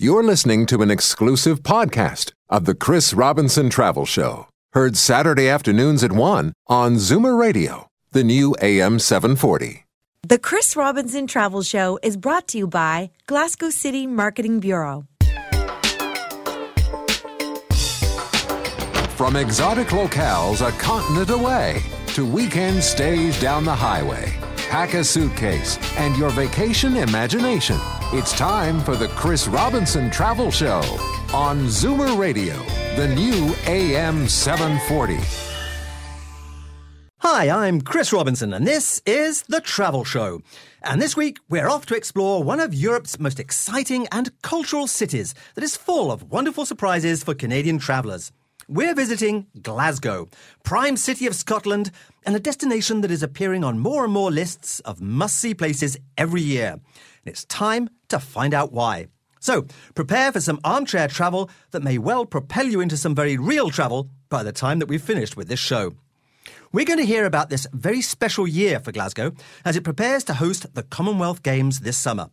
You're listening to an exclusive podcast of the Chris Robinson Travel Show, heard Saturday afternoons at 1 on Zoomer Radio, the new AM 740. The Chris Robinson Travel Show is brought to you by Glasgow City Marketing Bureau. From exotic locales a continent away to weekend stays down the highway, pack a suitcase and your vacation imagination. It's time for the Chris Robinson Travel Show on Zoomer Radio, the new AM 740. Hi, I'm Chris Robinson, and this is The Travel Show. And this week, we're off to explore one of Europe's most exciting and cultural cities that is full of wonderful surprises for Canadian travellers. We're visiting Glasgow, prime city of Scotland, and a destination that is appearing on more and more lists of must see places every year. It's time to find out why. So, prepare for some armchair travel that may well propel you into some very real travel by the time that we've finished with this show. We're going to hear about this very special year for Glasgow as it prepares to host the Commonwealth Games this summer.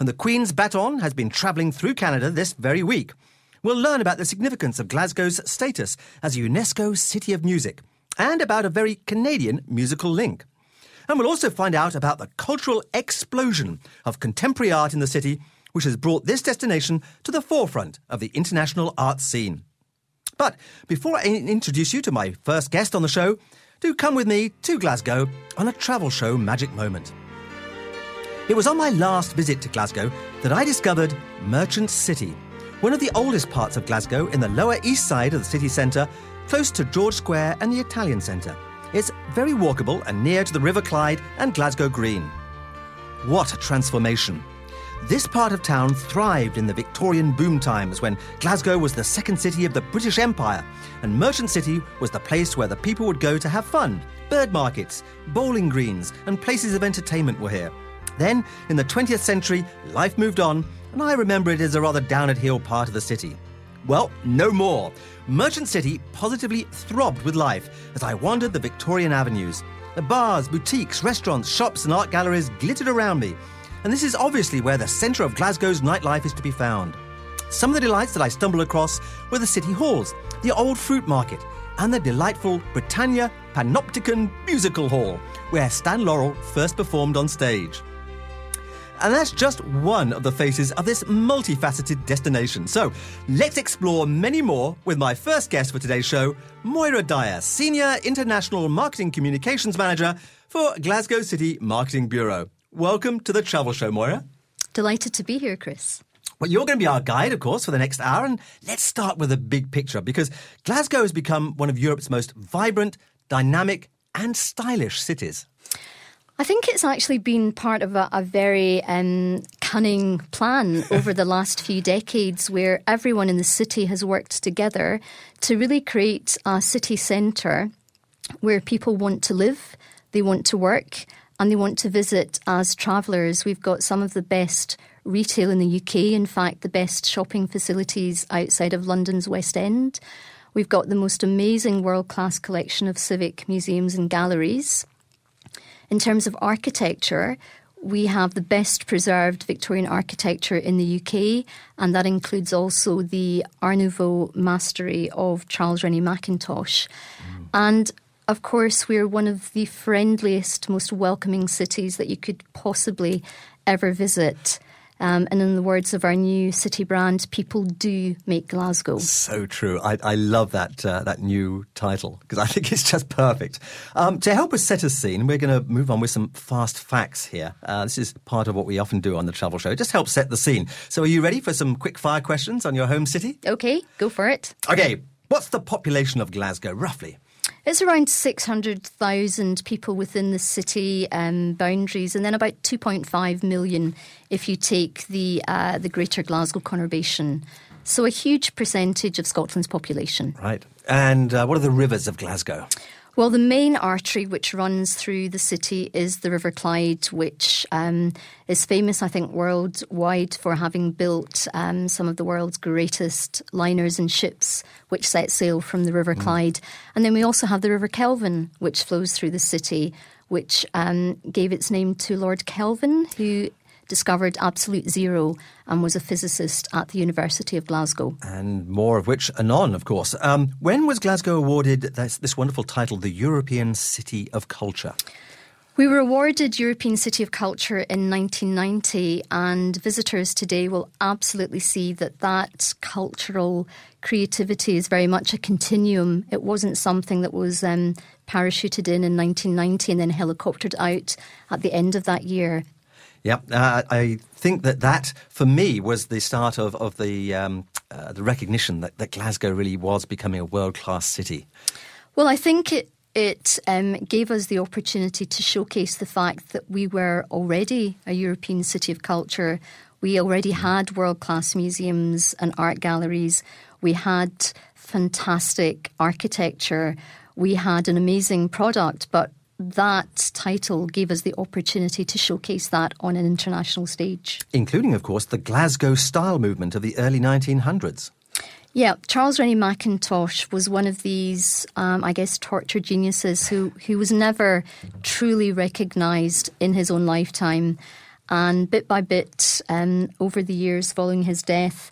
And the Queen's baton has been travelling through Canada this very week. We'll learn about the significance of Glasgow's status as a UNESCO City of Music and about a very Canadian musical link. And we'll also find out about the cultural explosion of contemporary art in the city, which has brought this destination to the forefront of the international art scene. But before I introduce you to my first guest on the show, do come with me to Glasgow on a travel show magic moment. It was on my last visit to Glasgow that I discovered Merchant City, one of the oldest parts of Glasgow in the lower east side of the city centre, close to George Square and the Italian Centre. It's very walkable and near to the River Clyde and Glasgow Green. What a transformation! This part of town thrived in the Victorian boom times when Glasgow was the second city of the British Empire, and Merchant City was the place where the people would go to have fun. Bird markets, bowling greens, and places of entertainment were here. Then, in the 20th century, life moved on, and I remember it as a rather down at heel part of the city. Well, no more. Merchant City positively throbbed with life as I wandered the Victorian avenues. The bars, boutiques, restaurants, shops, and art galleries glittered around me. And this is obviously where the centre of Glasgow's nightlife is to be found. Some of the delights that I stumbled across were the city halls, the old fruit market, and the delightful Britannia Panopticon Musical Hall, where Stan Laurel first performed on stage. And that's just one of the faces of this multifaceted destination. So let's explore many more with my first guest for today's show, Moira Dyer, Senior International Marketing Communications Manager for Glasgow City Marketing Bureau. Welcome to the Travel Show, Moira. Delighted to be here, Chris. Well, you're going to be our guide, of course, for the next hour. And let's start with the big picture because Glasgow has become one of Europe's most vibrant, dynamic, and stylish cities. I think it's actually been part of a, a very um, cunning plan over the last few decades where everyone in the city has worked together to really create a city centre where people want to live, they want to work, and they want to visit as travellers. We've got some of the best retail in the UK, in fact, the best shopping facilities outside of London's West End. We've got the most amazing world class collection of civic museums and galleries. In terms of architecture, we have the best preserved Victorian architecture in the UK, and that includes also the Art Nouveau mastery of Charles Rennie Mackintosh. Mm. And of course, we're one of the friendliest, most welcoming cities that you could possibly ever visit. Um, and in the words of our new city brand, people do make Glasgow. So true. I, I love that uh, that new title because I think it's just perfect. Um, to help us set a scene, we're going to move on with some fast facts here. Uh, this is part of what we often do on the travel show. It just helps set the scene. So, are you ready for some quick fire questions on your home city? Okay, go for it. Okay, what's the population of Glasgow roughly? It's around 600,000 people within the city um, boundaries, and then about 2.5 million if you take the uh, the Greater Glasgow conurbation. So a huge percentage of Scotland's population. Right. And uh, what are the rivers of Glasgow? Well, the main artery which runs through the city is the River Clyde, which um, is famous, I think, worldwide for having built um, some of the world's greatest liners and ships which set sail from the River mm. Clyde. And then we also have the River Kelvin, which flows through the city, which um, gave its name to Lord Kelvin, who discovered absolute zero and was a physicist at the University of Glasgow. And more of which anon, of course. Um, when was Glasgow awarded this, this wonderful title, the European City of Culture? We were awarded European City of Culture in 1990, and visitors today will absolutely see that that cultural creativity is very much a continuum. It wasn't something that was um, parachuted in in 1990 and then helicoptered out at the end of that year. Yeah, uh, I think that that for me was the start of of the um, uh, the recognition that, that Glasgow really was becoming a world class city. Well, I think it it um, gave us the opportunity to showcase the fact that we were already a European city of culture. We already had world class museums and art galleries. We had fantastic architecture. We had an amazing product, but that title gave us the opportunity to showcase that on an international stage. Including, of course, the Glasgow style movement of the early 1900s. Yeah, Charles Rennie Mackintosh was one of these, um, I guess, tortured geniuses who, who was never truly recognised in his own lifetime. And bit by bit, um, over the years following his death,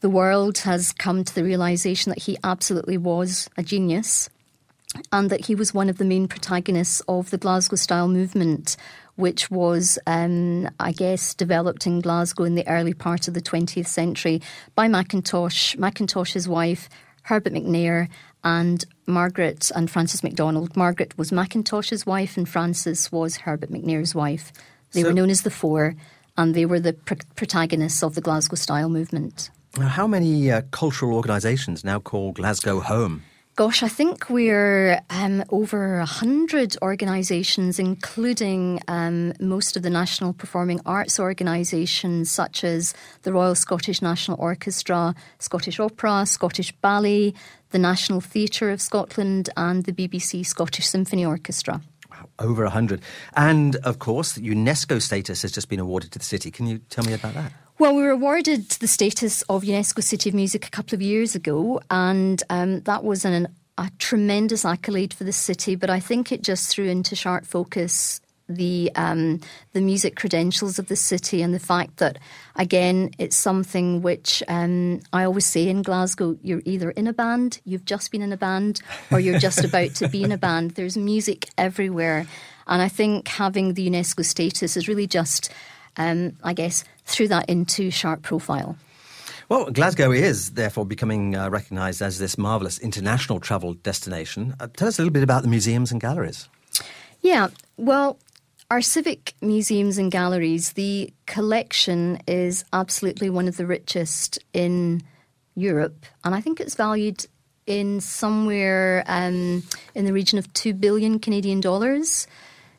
the world has come to the realisation that he absolutely was a genius and that he was one of the main protagonists of the Glasgow style movement, which was, um, I guess, developed in Glasgow in the early part of the 20th century by Mackintosh, Mackintosh's wife, Herbert MacNair, and Margaret and Frances MacDonald. Margaret was Mackintosh's wife, and Frances was Herbert MacNair's wife. They So- were known as the Four, and they were the pr- protagonists of the Glasgow style movement. Now, How many uh, cultural organisations now call Glasgow home? Gosh, I think we're um, over a hundred organisations, including um, most of the national performing arts organisations, such as the Royal Scottish National Orchestra, Scottish Opera, Scottish Ballet, the National Theatre of Scotland, and the BBC Scottish Symphony Orchestra. Wow, Over 100. And, of course, the UNESCO status has just been awarded to the city. Can you tell me about that? Well, we were awarded the status of UNESCO City of Music a couple of years ago, and um, that was an, a tremendous accolade for the city. But I think it just threw into sharp focus the um, the music credentials of the city and the fact that again it's something which um, I always say in Glasgow you're either in a band you've just been in a band or you're just about to be in a band there's music everywhere and I think having the UNESCO status is really just um, I guess threw that into sharp profile. Well, Glasgow is therefore becoming uh, recognised as this marvellous international travel destination. Uh, tell us a little bit about the museums and galleries. Yeah, well, our civic museums and galleries, the collection is absolutely one of the richest in Europe, and I think it's valued in somewhere um, in the region of two billion Canadian dollars.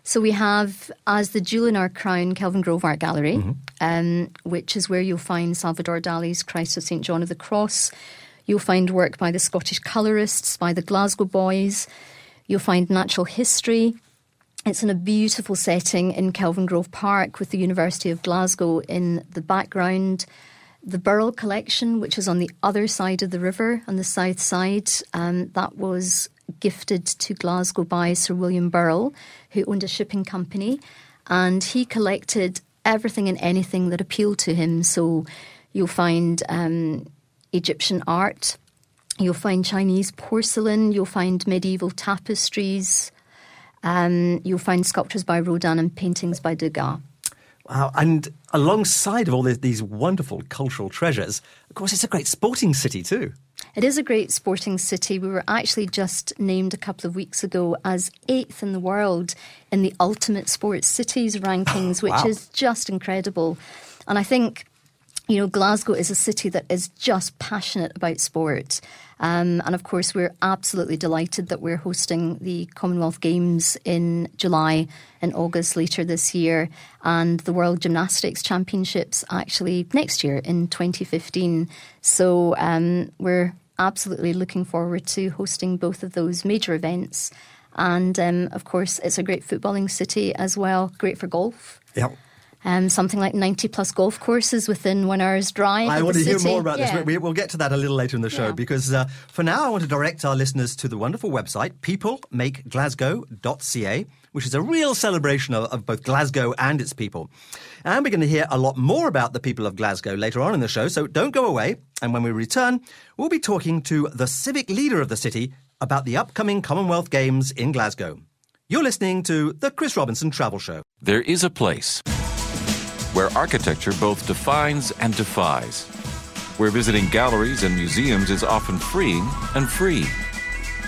So we have, as the jewel in our crown, Kelvingrove Art Gallery, um, which is where you'll find Salvador Dali's Christ of St John of the Cross. You'll find work by the Scottish colourists, by the Glasgow Boys. You'll find natural history. It's in a beautiful setting in Kelvingrove Park with the University of Glasgow in the background. The Burrell Collection, which is on the other side of the river, on the south side, um, that was gifted to Glasgow by Sir William Burrell, who owned a shipping company. And he collected everything and anything that appealed to him. So you'll find um, Egyptian art, you'll find Chinese porcelain, you'll find medieval tapestries, um, you'll find sculptures by Rodin and paintings by Degas. Wow. And alongside of all these, these wonderful cultural treasures, of course, it's a great sporting city too. It is a great sporting city. We were actually just named a couple of weeks ago as eighth in the world in the Ultimate Sports Cities rankings, which wow. is just incredible. And I think, you know, Glasgow is a city that is just passionate about sport. Um, and of course, we're absolutely delighted that we're hosting the Commonwealth Games in July and August later this year, and the World Gymnastics Championships actually next year in 2015. So um, we're absolutely looking forward to hosting both of those major events. And um, of course, it's a great footballing city as well, great for golf. Yeah. Um, something like 90 plus golf courses within one hour's drive. I want to hear more about Yeah. this. We, we'll get to that a little later in the show Yeah. because uh, for now, I want to direct our listeners to the wonderful website, peoplemakeglasgow.ca, which is a real celebration of, of, both Glasgow and its people. And we're going to hear a lot more about the people of Glasgow later on in the show, so don't go away. And when we return, we'll be talking to the civic leader of the city about the upcoming Commonwealth Games in Glasgow. You're listening to the Chris Robinson Travel Show. There is a place where architecture both defines and defies, where visiting galleries and museums is often freeing and free,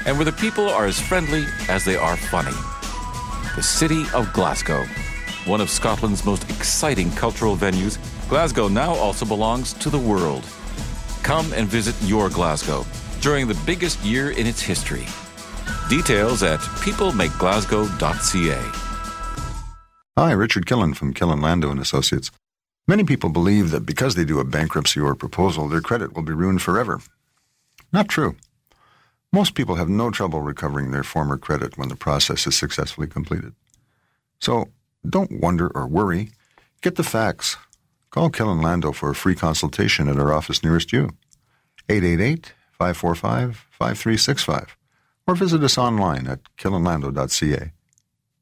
and where the people are as friendly as they are funny. The city of Glasgow, one of Scotland's most exciting cultural venues, Glasgow now also belongs to the world. Come and visit your Glasgow during the biggest year in its history. Details at peoplemakeglasgow.ca. Hi, Richard Killen from Killen Landau and Associates. Many people believe that because they do a bankruptcy or proposal, their credit will be ruined forever. Not true. Most people have no trouble recovering their former credit when the process is successfully completed. So don't wonder or worry. Get the facts. Call Killen Landau for a free consultation at our office nearest you. 888 545 5365 or visit us online at killenlandau.ca.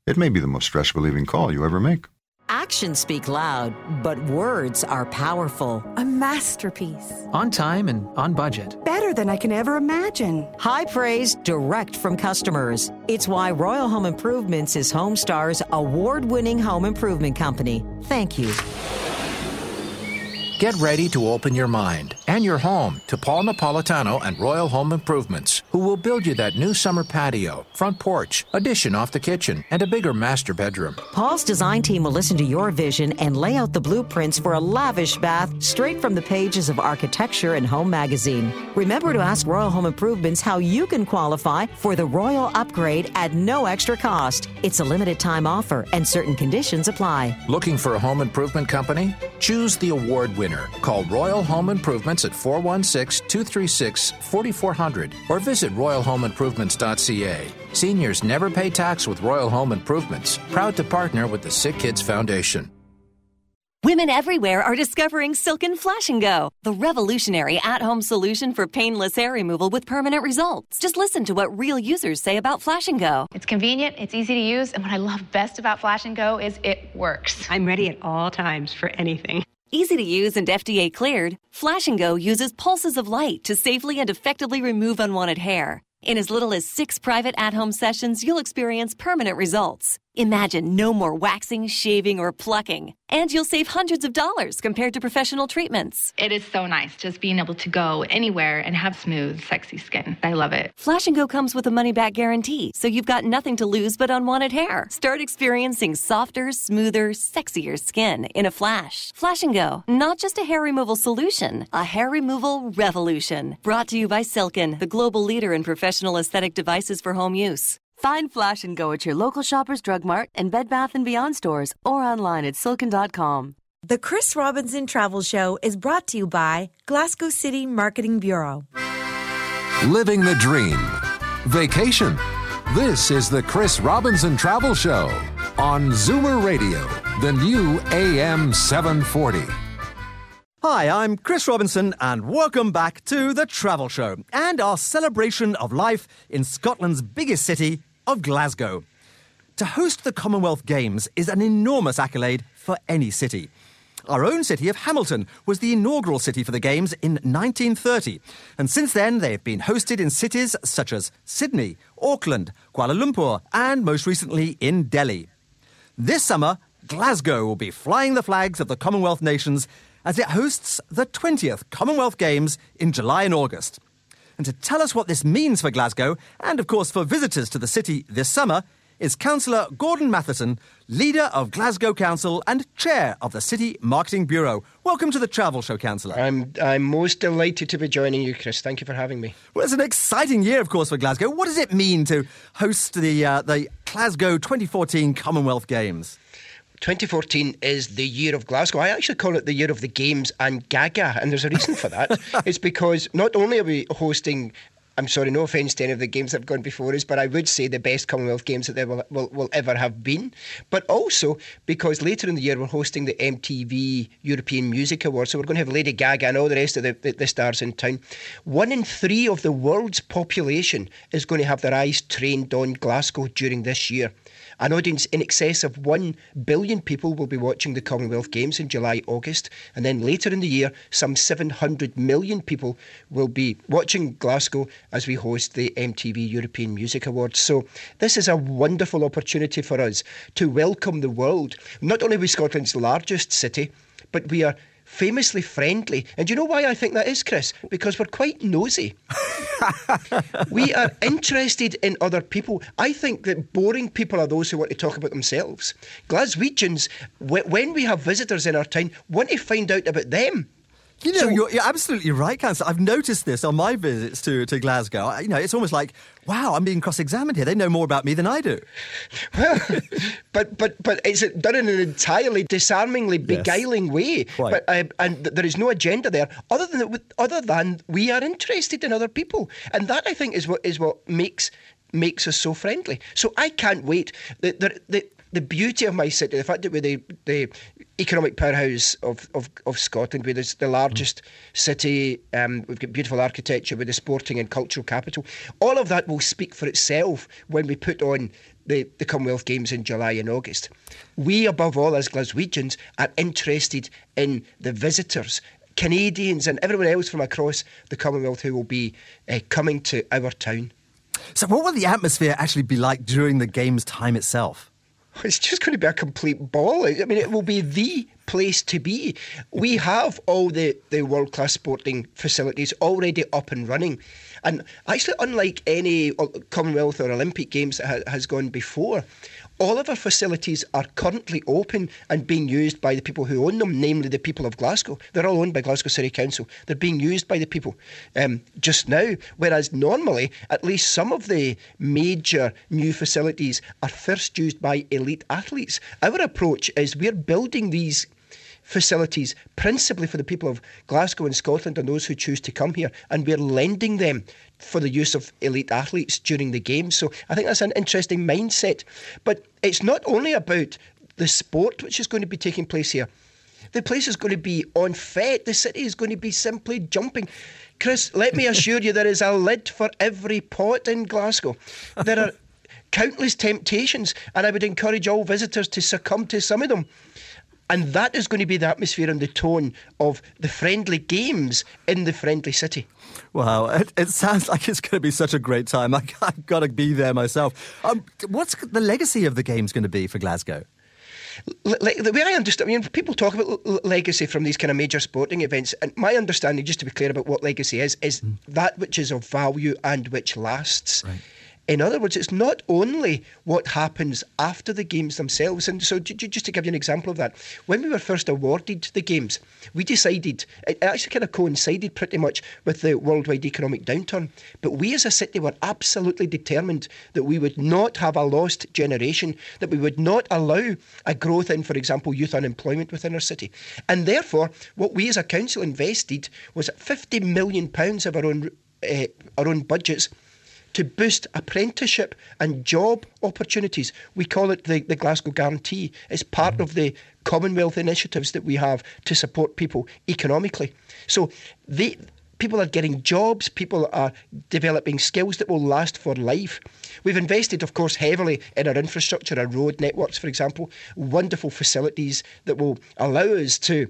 It may be the most stress relieving call you ever make. Actions speak loud, but words are powerful. A masterpiece. On time and on budget. Better than I can ever imagine. High praise direct from customers. It's why Royal Home Improvements is Homestar's award winning home improvement company. Thank you. Get ready to open your mind and your home to Paul Napolitano and Royal Home Improvements, who will build you that new summer patio, front porch, addition off the kitchen, and a bigger master bedroom. Paul's design team will listen to your vision and lay out the blueprints for a lavish bath straight from the pages of Architecture and Home magazine. Remember to ask Royal Home Improvements how you can qualify for the Royal Upgrade at no extra cost. It's a limited time offer and certain conditions apply. Looking for a home improvement company? Choose the award winner. Call Royal Home Improvements at 416 236 4400 or visit royalhomeimprovements.ca. Seniors never pay tax with Royal Home Improvements. Proud to partner with the Sick Kids Foundation. Women everywhere are discovering Silk'n Flash and Go, the revolutionary at home solution for painless hair removal with permanent results. Just listen to what real users say about Flash and Go. It's convenient, it's easy to use, and what I love best about Flash and Go is it works. I'm ready at all times for anything. Easy to use and FDA cleared, Flash and Go uses pulses of light to safely and effectively remove unwanted hair. In as little as six private at home sessions, you'll experience permanent results. Imagine no more waxing, shaving, or plucking. And you'll save hundreds of dollars compared to professional treatments. It is so nice just being able to go anywhere and have smooth, sexy skin. I love it. Flash and Go comes with a money back guarantee, so you've got nothing to lose but unwanted hair. Start experiencing softer, smoother, sexier skin in a flash. Flash and Go, not just a hair removal solution, a hair removal revolution. Brought to you by Silk'n, the global leader in professional aesthetic devices for home use. Find Flash and Go at your local Shoppers Drug Mart and Bed Bath & Beyond stores or online at silkn.com. The Chris Robinson Travel Show is brought to you by Glasgow City Marketing Bureau. Living the dream. Vacation. This is the Chris Robinson Travel Show on Zoomer Radio, the new AM 740. Hi, I'm Chris Robinson, and welcome back to The Travel Show and our celebration of life in Scotland's biggest city of Glasgow. To host the Commonwealth Games is an enormous accolade for any city. Our own city of Hamilton was the inaugural city for the Games in 1930, and since then they have been hosted in cities such as Sydney, Auckland, Kuala Lumpur, and most recently in Delhi. This summer, Glasgow will be flying the flags of the Commonwealth nations as it hosts the 20th Commonwealth Games in July and August. And to tell us what this means for Glasgow, and of course for visitors to the city this summer, is Councillor Gordon Matheson, leader of Glasgow Council and chair of the City Marketing Bureau. Welcome to the Travel Show, Councillor. I'm, I'm most delighted to be joining you, Chris. Thank you for having me. Well, it's an exciting year, of course, for Glasgow. What does it mean to host the, uh, the Glasgow 2014 Commonwealth Games? 2014 is the year of Glasgow. I actually call it the year of the Games and Gaga, and there's a reason for that. it's because not only are we hosting I'm sorry, no offence to any of the games that have gone before us, but I would say the best Commonwealth Games that there will, will, will, ever have been. But also because later in the year we're hosting the MTV European Music Awards, so we're going to have Lady Gaga and all the rest of the, the, the stars in town. One in three of the world's population is going to have their eyes trained on Glasgow during this year. An audience in excess of 1 billion people will be watching the Commonwealth Games in July, August. And then later in the year, some 700 million people will be watching Glasgow as we host the MTV European Music Awards. So this is a wonderful opportunity for us to welcome the world. Not only we Scotland's largest city, but we are famously friendly. And do you know why I think that is, Chris? Because we're quite nosy. we are interested in other people. I think that boring people are those who want to talk about themselves. Glaswegians, when we have visitors in our town, want to find out about them. You know, so, you're, you're, absolutely right, Councillor. I've noticed this on my visits to, to Glasgow. I, you know, it's almost like, wow, I'm being cross-examined here. They know more about me than I do. Well, but but but it's done in an entirely disarmingly beguiling yes, way. But uh, and there is no agenda there, other than other than we are interested in other people, and that I think is what is what makes makes us so friendly. So I can't wait. The, the, the, the beauty of my city, the fact that we're the, the economic powerhouse of, of, of Scotland, we're the, largest mm. city, um, we've got beautiful architecture, we're the sporting and cultural capital. All of that will speak for itself when we put on the, the Commonwealth Games in July and August. We, above all, as Glaswegians, are interested in the visitors, Canadians, and everyone else from across the Commonwealth who will be uh, coming to our town. So, what will the atmosphere actually be like during the Games time itself? It's just going to be a complete ball. I mean, it will be the place to be. We have all the, the world class sporting facilities already up and running. And actually, unlike any Commonwealth or Olympic Games that ha- has gone before, all of our facilities are currently open and being used by the people who own them, namely the people of Glasgow. They're all owned by Glasgow City Council. They're being used by the people um, just now, whereas normally, at least some of the major new facilities are first used by elite athletes. Our approach is we're building these facilities principally for the people of Glasgow and Scotland and those who choose to come here, and we're lending them for the use of elite athletes during the games. So I think that's an interesting mindset. But it's not only about the sport which is going to be taking place here. The place is going to be on fete. The city is going to be simply jumping. Chris, let me assure you, there is a lid for every pot in Glasgow. There are countless temptations, and I would encourage all visitors to succumb to some of them. And that is going to be the atmosphere and the tone of the friendly games in the friendly city. Wow, it, it sounds like it's going to be such a great time. I, have got to be there myself. Um, what's the legacy of the games going to be for Glasgow? like the way I understand, I mean, people talk about legacy from these kind of major sporting events, and my understanding, just to be clear about what legacy is, is mm. that which is of value and which lasts. Right. In other words, it's not only what happens after the games themselves. And so, just to give you an example of that, when we were first awarded the games, we decided, it actually kind of coincided pretty much with the worldwide economic downturn. But we as a city were absolutely determined that we would not have a lost generation, that we would not allow a growth in, for example, youth unemployment within our city. And therefore, what we as a council invested was £50 million of our own, uh, our own budgets to boost apprenticeship and job opportunities. We call it the, the Glasgow Guarantee. It's part of the Commonwealth initiatives that we have to support people economically. So they, people are getting jobs, people are developing skills that will last for life. We've invested, of course, heavily in our infrastructure, our road networks, for example, wonderful facilities that will allow us to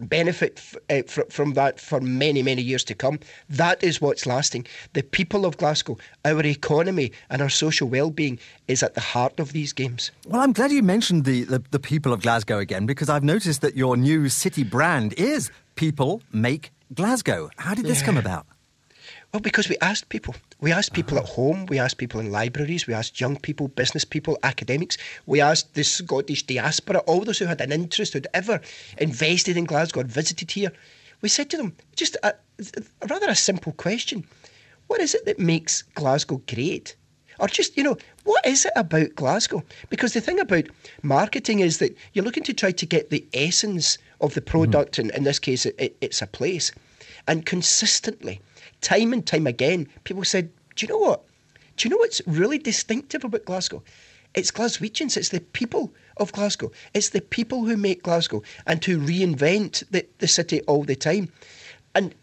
benefit f- uh, fr- from that for many, many years to come. That is what's lasting. The people of Glasgow, our economy, and our social well-being is at the heart of these games. Well, I'm glad you mentioned the, the, the people of Glasgow again because I've noticed that your new city brand is People Make Glasgow. How did this yeah. come about? Well, because we asked people. We asked people at home, we asked people in libraries, we asked young people, business people, academics, we asked the Scottish diaspora, all those who had an interest, who'd ever invested in Glasgow or visited here. We said to them, just a, a rather a simple question What is it that makes Glasgow great? Or just, you know, what is it about Glasgow? Because the thing about marketing is that you're looking to try to get the essence of the product, mm-hmm. and in this case, it, it, it's a place. And consistently, time and time again, people said, Do you know what? Do you know what's really distinctive about Glasgow? It's Glaswegians, it's the people of Glasgow. It's the people who make Glasgow and to reinvent the, the city all the time. And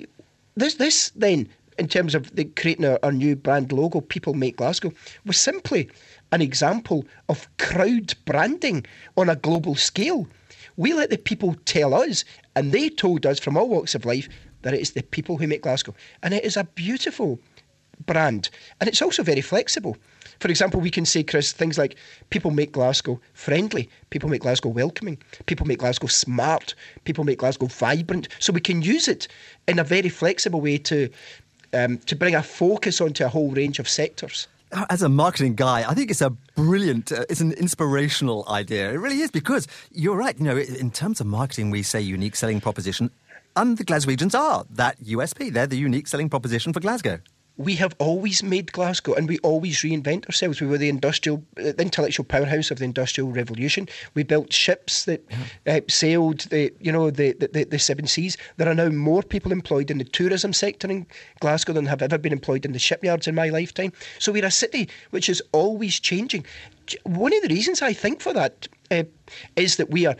this, this then, in terms of the creating our, our new brand logo, People Make Glasgow, was simply an example of crowd branding on a global scale. We let the people tell us, and they told us from all walks of life that it is the people who make Glasgow. And it is a beautiful brand. And it's also very flexible. For example, we can say, Chris, things like people make Glasgow friendly, people make Glasgow welcoming, people make Glasgow smart, people make Glasgow vibrant. So we can use it in a very flexible way to um, to bring a focus onto a whole range of sectors. As a marketing guy, I think it's a brilliant, uh, it's an inspirational idea. It really is because you're right. You know, in terms of marketing, we say unique selling proposition, and the Glaswegians are that USP. They're the unique selling proposition for Glasgow we have always made Glasgow and we always reinvent ourselves. We were the industrial, uh, the intellectual powerhouse of the industrial revolution. We built ships that yeah. uh, sailed the, you know, the, the, the seven seas. There are now more people employed in the tourism sector in Glasgow than have ever been employed in the shipyards in my lifetime. So we're a city which is always changing. One of the reasons I think for that uh, is that we are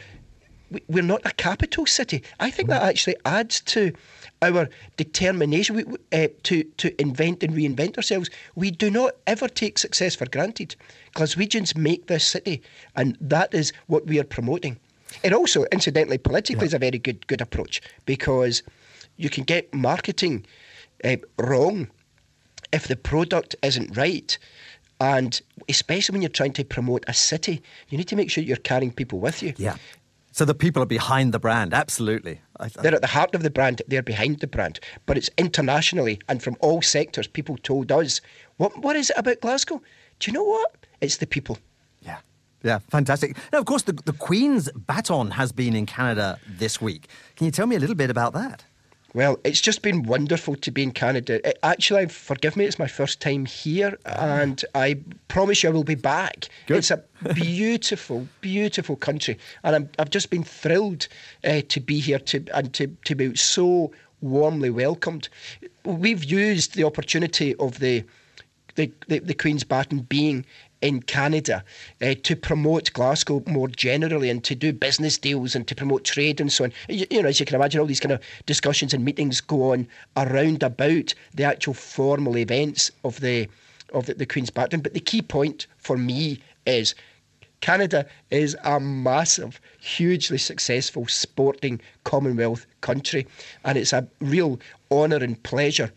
we're not a capital city. I think that actually adds to our determination we, uh, to, to invent and reinvent ourselves. We do not ever take success for granted. Glaswegians make this city, and that is what we are promoting. It also, incidentally, politically yeah. is a very good good approach because you can get marketing uh, wrong if the product isn't right. And especially when you're trying to promote a city, you need to make sure you're carrying people with you. Yeah. So the people are behind the brand, absolutely. They're at the heart of the brand, they're behind the brand. But it's internationally and from all sectors, people told us, what, what is it about Glasgow? Do you know what? It's the people. Yeah. Yeah, fantastic. Now, of course, the, the Queen's baton has been in Canada this week. Can you tell me a little bit about that? Well, it's just been wonderful to be in Canada. It, actually, forgive me, it's my first time here, and I promise you I will be back. Good. It's a beautiful, beautiful country, and I'm, I've just been thrilled uh, to be here to and to, to be so warmly welcomed. We've used the opportunity of the the, the, the Queen's Baton being in Canada uh, to promote Glasgow more generally and to do business deals and to promote trade and so on. You, you, know, as you can imagine, all these kind of discussions and meetings go on around about the actual formal events of the of the, the Queen's Baton. But the key point for me is Canada is a massive, hugely successful sporting Commonwealth country, and it's a real honour and pleasure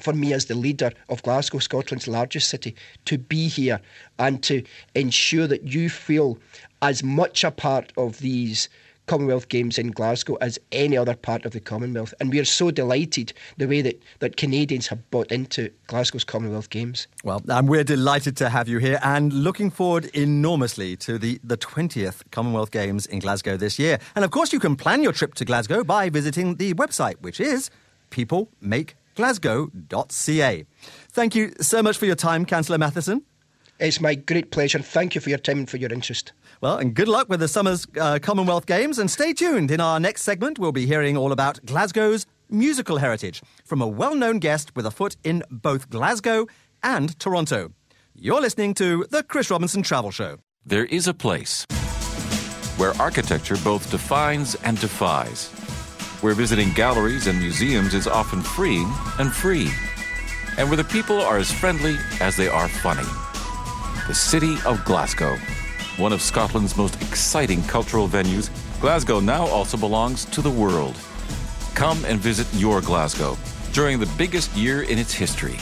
for me as the leader of Glasgow, Scotland's largest city, to be here and to ensure that you feel as much a part of these Commonwealth Games in Glasgow as any other part of the Commonwealth. And we are so delighted the way that, that Canadians have bought into Glasgow's Commonwealth Games. Well, and we're delighted to have you here and looking forward enormously to the, the 20th Commonwealth Games in Glasgow this year. And of course, you can plan your trip to Glasgow by visiting the website, which is People Make glasgow.ca. Thank you so much for your time, Councillor Matheson. It's my great pleasure. Thank you for your time and for your interest. Well, and good luck with the summer's uh, Commonwealth Games. And stay tuned. In our next segment, we'll be hearing all about Glasgow's musical heritage from a well known guest with a foot in both Glasgow and Toronto. You're listening to The Chris Robinson Travel Show. There is a place where architecture both defines and defies where visiting galleries and museums is often freeing and free, and where the people are as friendly as they are funny. The city of Glasgow, one of Scotland's most exciting cultural venues, Glasgow now also belongs to the world. Come and visit your Glasgow during the biggest year in its history.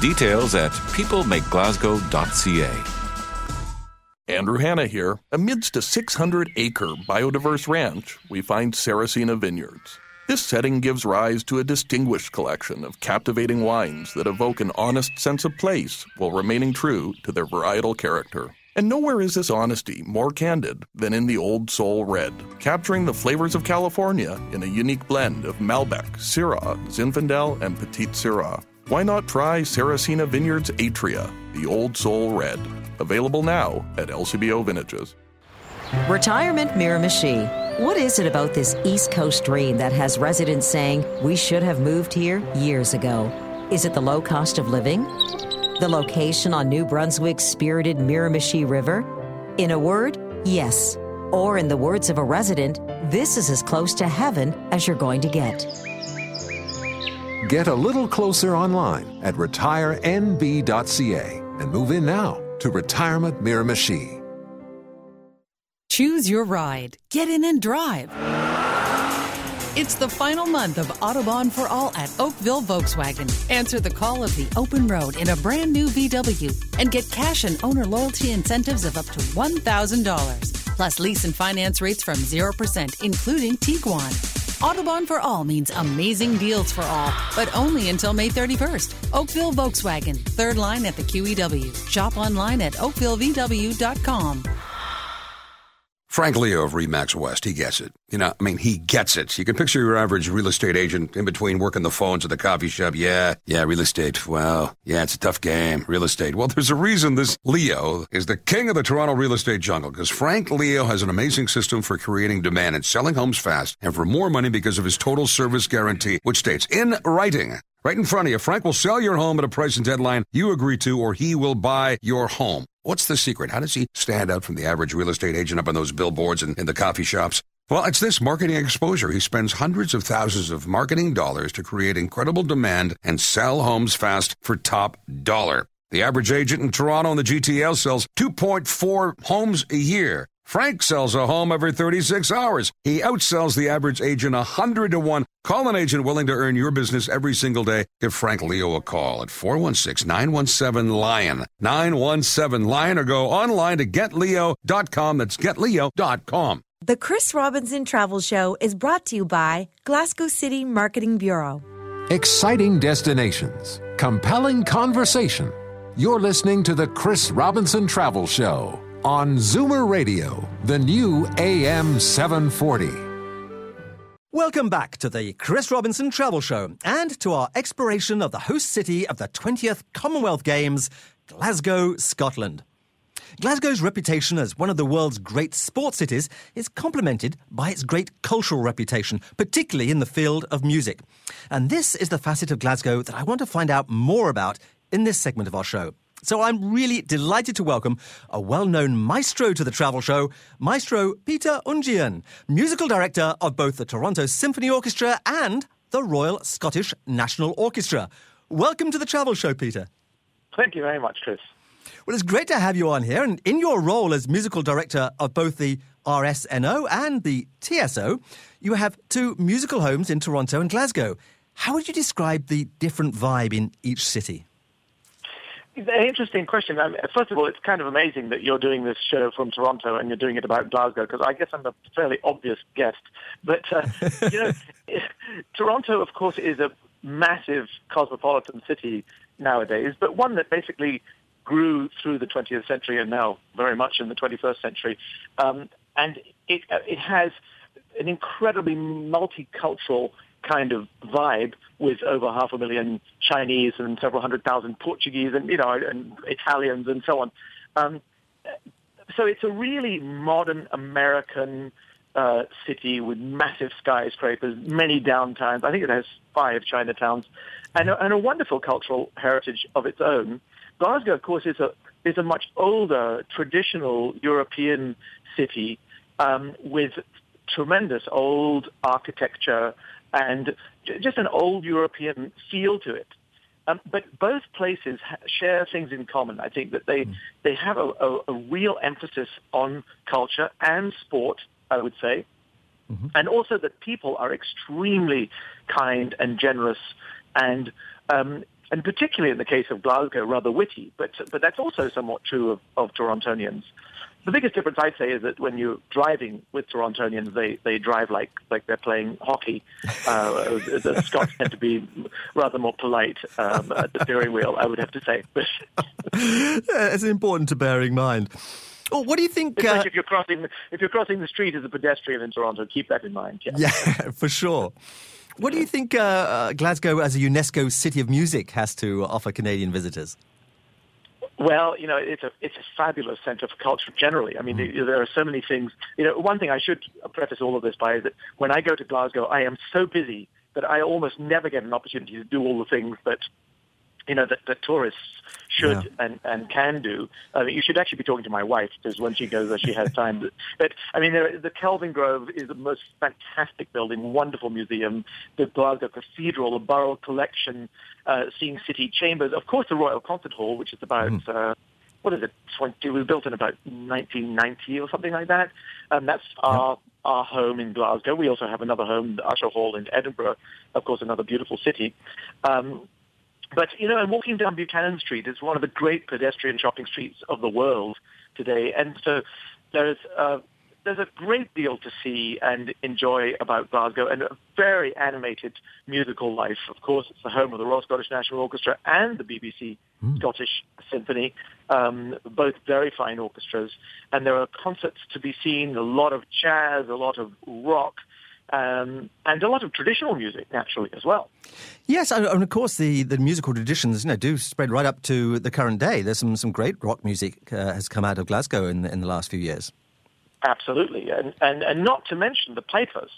Details at peoplemakeglasgow.ca. Andrew Hanna here. Amidst a 600 acre biodiverse ranch, we find Saracina Vineyards. This setting gives rise to a distinguished collection of captivating wines that evoke an honest sense of place while remaining true to their varietal character. And nowhere is this honesty more candid than in the Old Soul Red, capturing the flavors of California in a unique blend of Malbec, Syrah, Zinfandel, and Petite Sirah. Why not try Saracina Vineyards Atrea, the Old Soul Red? Available now at LCBO Vintages. Retirement Miramichi. What is it about this East Coast dream that has residents saying we should have moved here years ago? Is it the low cost of living? The location on New Brunswick's spirited Miramichi River? In a word, yes. Or in the words of a resident, this is as close to heaven as you're going to get. Get a little closer online at retirenb.ca and move in now to Retirement Miramichi. Choose your ride. Get in and drive. It's the final month of Autobahn for All at Oakville Volkswagen. Answer the call of the open road in a brand new VW and get cash and owner loyalty incentives of up to $1,000. Plus lease and finance rates from 0%, including Tiguan. Autobahn for All means amazing deals for all, but only until May 31st. Oakville Volkswagen, third line at the QEW. Shop online at oakvillevw.com. Frank Leo of Remax West, he gets it. You know, I mean, he gets it. You can picture your average real estate agent in between working the phones at the coffee shop. Yeah, yeah, real estate. Well, yeah, it's a tough game, real estate. Well, there's a reason this Leo is the king of the Toronto real estate jungle because Frank Leo has an amazing system for creating demand and selling homes fast and for more money because of his total service guarantee, which states in writing Right in front of you, Frank will sell your home at a price and deadline you agree to, or he will buy your home. What's the secret? How does he stand out from the average real estate agent up on those billboards and in the coffee shops? Well, it's this marketing exposure. He spends hundreds of thousands of marketing dollars to create incredible demand and sell homes fast for top dollar. The average agent in Toronto and the GTL sells 2.4 homes a year. Frank sells a home every 36 hours. He outsells the average agent 100 to 1. Call an agent willing to earn your business every single day. Give Frank Leo a call at 416 917 Lion. 917 Lion or go online to getleo.com. That's getleo.com. The Chris Robinson Travel Show is brought to you by Glasgow City Marketing Bureau. Exciting destinations, compelling conversation. You're listening to the Chris Robinson Travel Show on Zoomer Radio, the new AM 740. Welcome back to the Chris Robinson Travel Show and to our exploration of the host city of the 20th Commonwealth Games, Glasgow, Scotland. Glasgow's reputation as one of the world's great sports cities is complemented by its great cultural reputation, particularly in the field of music. And this is the facet of Glasgow that I want to find out more about in this segment of our show. So I'm really delighted to welcome a well-known maestro to the travel show, Maestro Peter Oundjian, musical director of both the Toronto Symphony Orchestra and the Royal Scottish National Orchestra. Welcome to the travel show, Peter. Thank you very much, Chris. Well, it's great to have you on here. And in your role as musical director of both the RSNO and the TSO, you have two musical homes in Toronto and Glasgow. How would you describe the different vibe in each city? An interesting question. I mean, first of all, it's kind of amazing that you're doing this show from Toronto and you're doing it about Glasgow because I guess I'm a fairly obvious guest. But uh, you know, Toronto, of course, is a massive cosmopolitan city nowadays, but one that basically grew through the 20th century and now very much in the 21st century. Um, and it it has an incredibly multicultural kind of vibe with over half a million Chinese and several hundred thousand Portuguese and you know and Italians and so on. Um, so it's a really modern American uh, city with massive skyscrapers, many downtowns. I think it has five Chinatowns, and a, and a wonderful cultural heritage of its own. Glasgow, of course, is a is a much older, traditional European city um, with tremendous old architecture and just an old European feel to it. Um, but both places share things in common. I think that they mm. they have a, a, a, real emphasis on culture and sport. I would say, mm-hmm. and also that people are extremely kind and generous, and um, and particularly in the case of Glasgow, rather witty. But but that's also somewhat true of, of Torontonians. The biggest difference I'd say is that when you're driving with Torontonians, they, they drive like like they're playing hockey. Uh, the Scots tend to be rather more polite um, at the steering wheel, I would have to say. it's important to bear in mind. Oh, what do you think? Uh, if you're crossing if you're crossing the street as a pedestrian in Toronto, keep that in mind. Yeah, yeah for sure. What do you think uh, uh, Glasgow, as a UNESCO city of music, has to offer Canadian visitors? Well, you know, it's a it's a fabulous centre for culture generally. I mean, mm. there are so many things. You know, one thing I should preface all of this by is that when I go to Glasgow, I am so busy that I almost never get an opportunity to do all the things that you know, that, that tourists should yeah. and, and can do. I mean, you should actually be talking to my wife because when she goes there, she has time. but I mean, there, the Kelvingrove is the most fantastic building, wonderful museum. The Glasgow Cathedral, the Burrell Collection, uh, seeing city chambers. Of course, the Royal Concert Hall, which is about mm. uh, what is it? 20, it was built in about 1990 or something like that. And that's our our home in Glasgow. We also have another home, the Usher Hall in Edinburgh, of course, another beautiful city. Um, but, you know, and walking down Buchanan Street is one of the great pedestrian shopping streets of the world today. And so there's uh, there's a great deal to see and enjoy about Glasgow and a very animated musical life. Of course, it's the home of the Royal Scottish National Orchestra and the BBC mm. Scottish Symphony, um, both very fine orchestras. And there are concerts to be seen, a lot of jazz, a lot of rock, um, and a lot of traditional music, naturally, as well. Yes, and of course the, the musical traditions, you know, do spread right up to the current day. There's some, some great rock music uh, has come out of Glasgow in in the last few years. Absolutely, and and, and not to mention the pipers.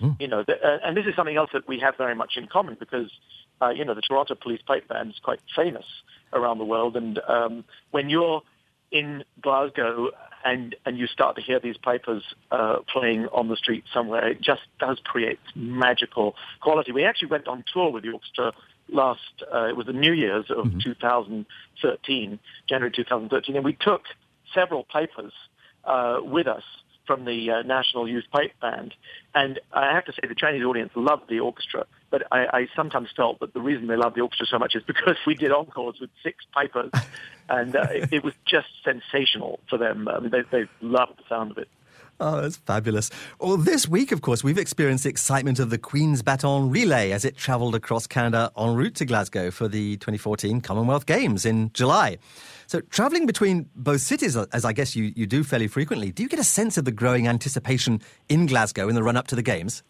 Mm. You know, the, uh, and this is something else that we have very much in common because uh, you know the Toronto Police Pipe Band is quite famous around the world, and um, when you're in Glasgow and and you start to hear these pipers uh, playing on the street somewhere, it just does create magical quality. We actually went on tour with the orchestra last. Uh, it was the New Year's of mm-hmm. 2013, January 2013, and we took several pipers uh, with us from the uh, National Youth Pipe Band. And I have to say the Chinese audience loved the orchestra, but I, I sometimes felt that the reason they loved the orchestra so much is because we did encores with six pipers, and uh, it, it, was just sensational for them. I mean, they, they loved the sound of it. Oh, that's fabulous. Well, this week, of course, we've experienced the excitement of the Queen's Baton Relay as it travelled across Canada en route to Glasgow for the 2014 Commonwealth Games in July. So, travelling between both cities, as I guess you, you do fairly frequently, do you get a sense of the growing anticipation in Glasgow in the run up to the Games?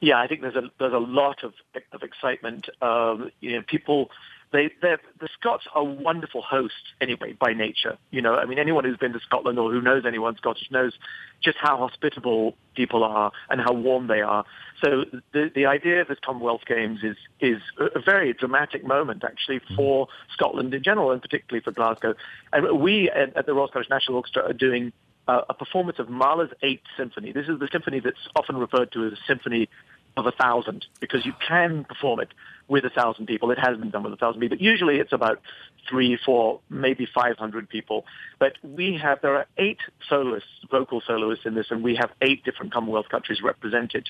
Yeah, I think there's a there's a lot of of excitement. Um, you know, people they, the Scots are wonderful hosts anyway by nature. You know, I mean, anyone who's been to Scotland or who knows anyone Scottish knows just how hospitable people are and how warm they are. So the the idea of the Commonwealth Games is is a very dramatic moment actually mm-hmm. for Scotland in general and particularly for Glasgow. And we at, at the Royal Scottish National Orchestra are doing uh, a performance of Mahler's Eighth Symphony. This is the symphony that's often referred to as a symphony of a thousand because you can perform it with a thousand people. It has been done with a thousand people, but usually it's about three, four, maybe 500 people. But we have, there are eight soloists, vocal soloists in this, and we have eight different Commonwealth countries represented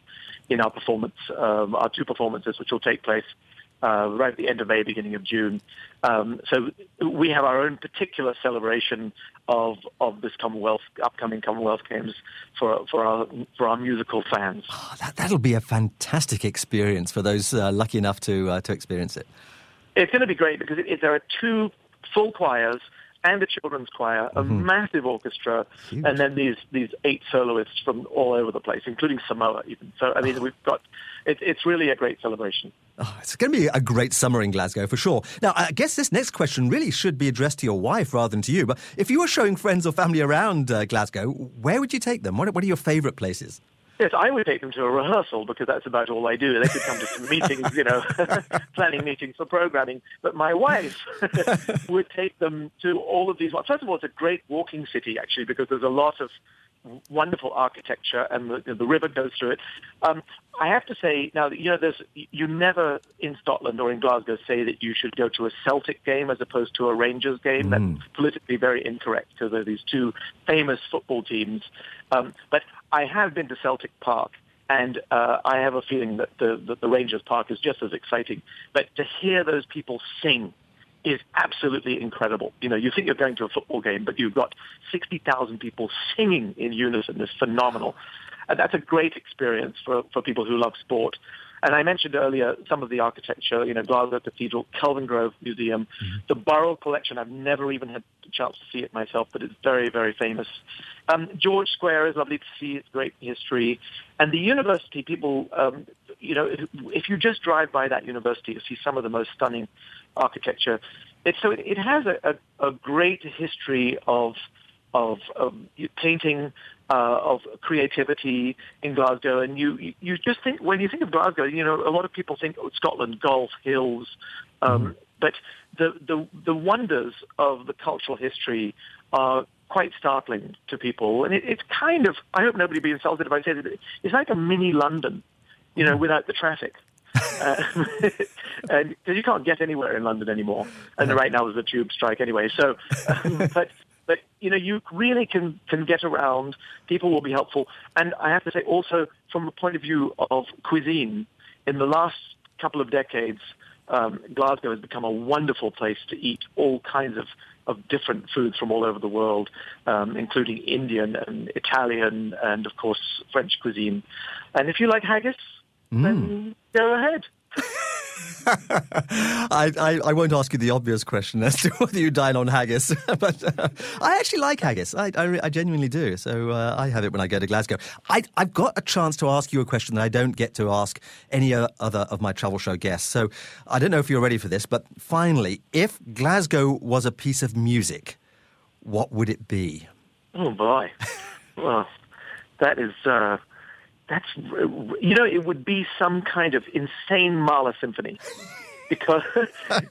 in our performance, um, our two performances, which will take place uh, right at the end of May, beginning of June. Um, so we have our own particular celebration of of this Commonwealth upcoming Commonwealth Games for for our for our musical fans. Oh, that that'll be a fantastic experience for those uh, lucky enough to uh, to experience it. It's going to be great because it, it, there are two full choirs and a children's choir, a mm-hmm. massive orchestra, Huge. and then these these eight soloists from all over the place, including Samoa even. So I mean, oh. we've got it, it's really a great celebration. Oh, it's going to be a great summer in Glasgow for sure. Now, I guess this next question really should be addressed to your wife rather than to you. But if you were showing friends or family around uh, Glasgow, where would you take them? What, what are your favourite places? Yes, I would take them to a rehearsal because that's about all I do. They could come to some meetings, you know, planning meetings for programming. But my wife would take them to all of these. First of all, it's a great walking city, actually, because there's a lot of wonderful architecture and the, the river goes through it. Um, I have to say now, you know, there's you never in Scotland or in Glasgow say that you should go to a Celtic game as opposed to a Rangers game. Mm. That's politically very incorrect because they're these two famous football teams. Um, but I have been to Celtic Park. And uh, I have a feeling that the, that the Rangers Park is just as exciting. But to hear those people sing is absolutely incredible. You know, you think you're going to a football game, but you've got 60,000 people singing in unison. It's phenomenal. And that's a great experience for, for people who love sport. And I mentioned earlier some of the architecture, you know, Glasgow Cathedral, Kelvingrove Museum, mm-hmm. the Burrell Collection. I've never even had the chance to see it myself, but it's very, very famous. Um, George Square is lovely to see. It's great history. And the university, people, um, you know, if you just drive by that university, you see some of the most stunning architecture. It, so it, it has a, a, a, great history of of, of painting, uh, of creativity in Glasgow, and you you just think when you think of Glasgow, you know a lot of people think oh, Scotland, golf, hills, um, mm-hmm. but the, the the wonders of the cultural history are quite startling to people, and it, it's kind of I hope nobody be insulted if I say that it's like a mini London, you know, mm-hmm. without the traffic. Uh, and you can't get anywhere in London anymore. And right now there's a tube strike anyway. So, um, but but you know, you really can can get around. People will be helpful, and I have to say also from a point of view of cuisine, in the last couple of decades, um, Glasgow has become a wonderful place to eat all kinds of of different foods from all over the world, um, including Indian and Italian and, of course, French cuisine. And if you like haggis. Then go ahead. I, I, I, won't ask you the obvious question as to whether you dine on haggis, but uh, I actually like haggis. I, I, I genuinely do. So uh, I have it when I go to Glasgow. I, have got a chance to ask you a question that I don't get to ask any other of my travel show guests. So I don't know if you're ready for this, but finally, if Glasgow was a piece of music, what would it be? Oh, boy. well, that is. Uh that's you know it would be some kind of insane Mahler symphony. Because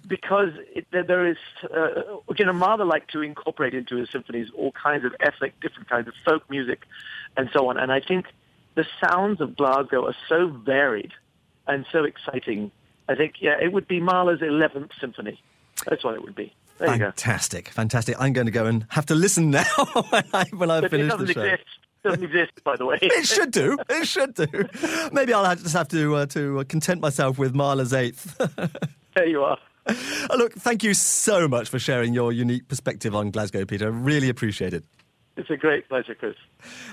because it, there is uh, you know Mahler liked to incorporate into his symphonies all kinds of ethnic different kinds of folk music and so on. And I think the sounds of Glasgow are so varied and so exciting. I think yeah it would be Mahler's 11th symphony. That's what it would be. There fantastic. Fantastic. I'm going to go and have to listen now when I, when I finish the show. exist doesn't exist, by the way. it should do. It should do. Maybe I'll just have to uh, to content myself with Mahler's Eighth. there you are. Uh, look, thank you so much for sharing your unique perspective on Glasgow, Peter. Really appreciate it. It's a great pleasure, Chris.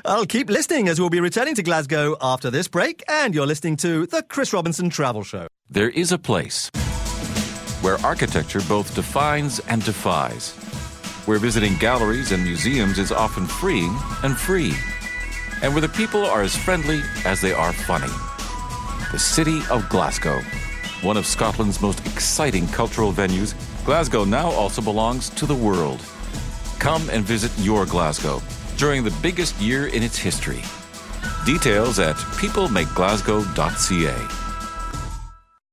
I'll keep listening as we'll be returning to Glasgow after this break, and you're listening to the Chris Robinson Travel Show. There is a place where architecture both defines and defies, where visiting galleries and museums is often freeing and free and where the people are as friendly as they are funny. The city of Glasgow, one of Scotland's most exciting cultural venues, Glasgow now also belongs to the world. Come and visit your Glasgow during the biggest year in its history. Details at peoplemakeglasgow.ca.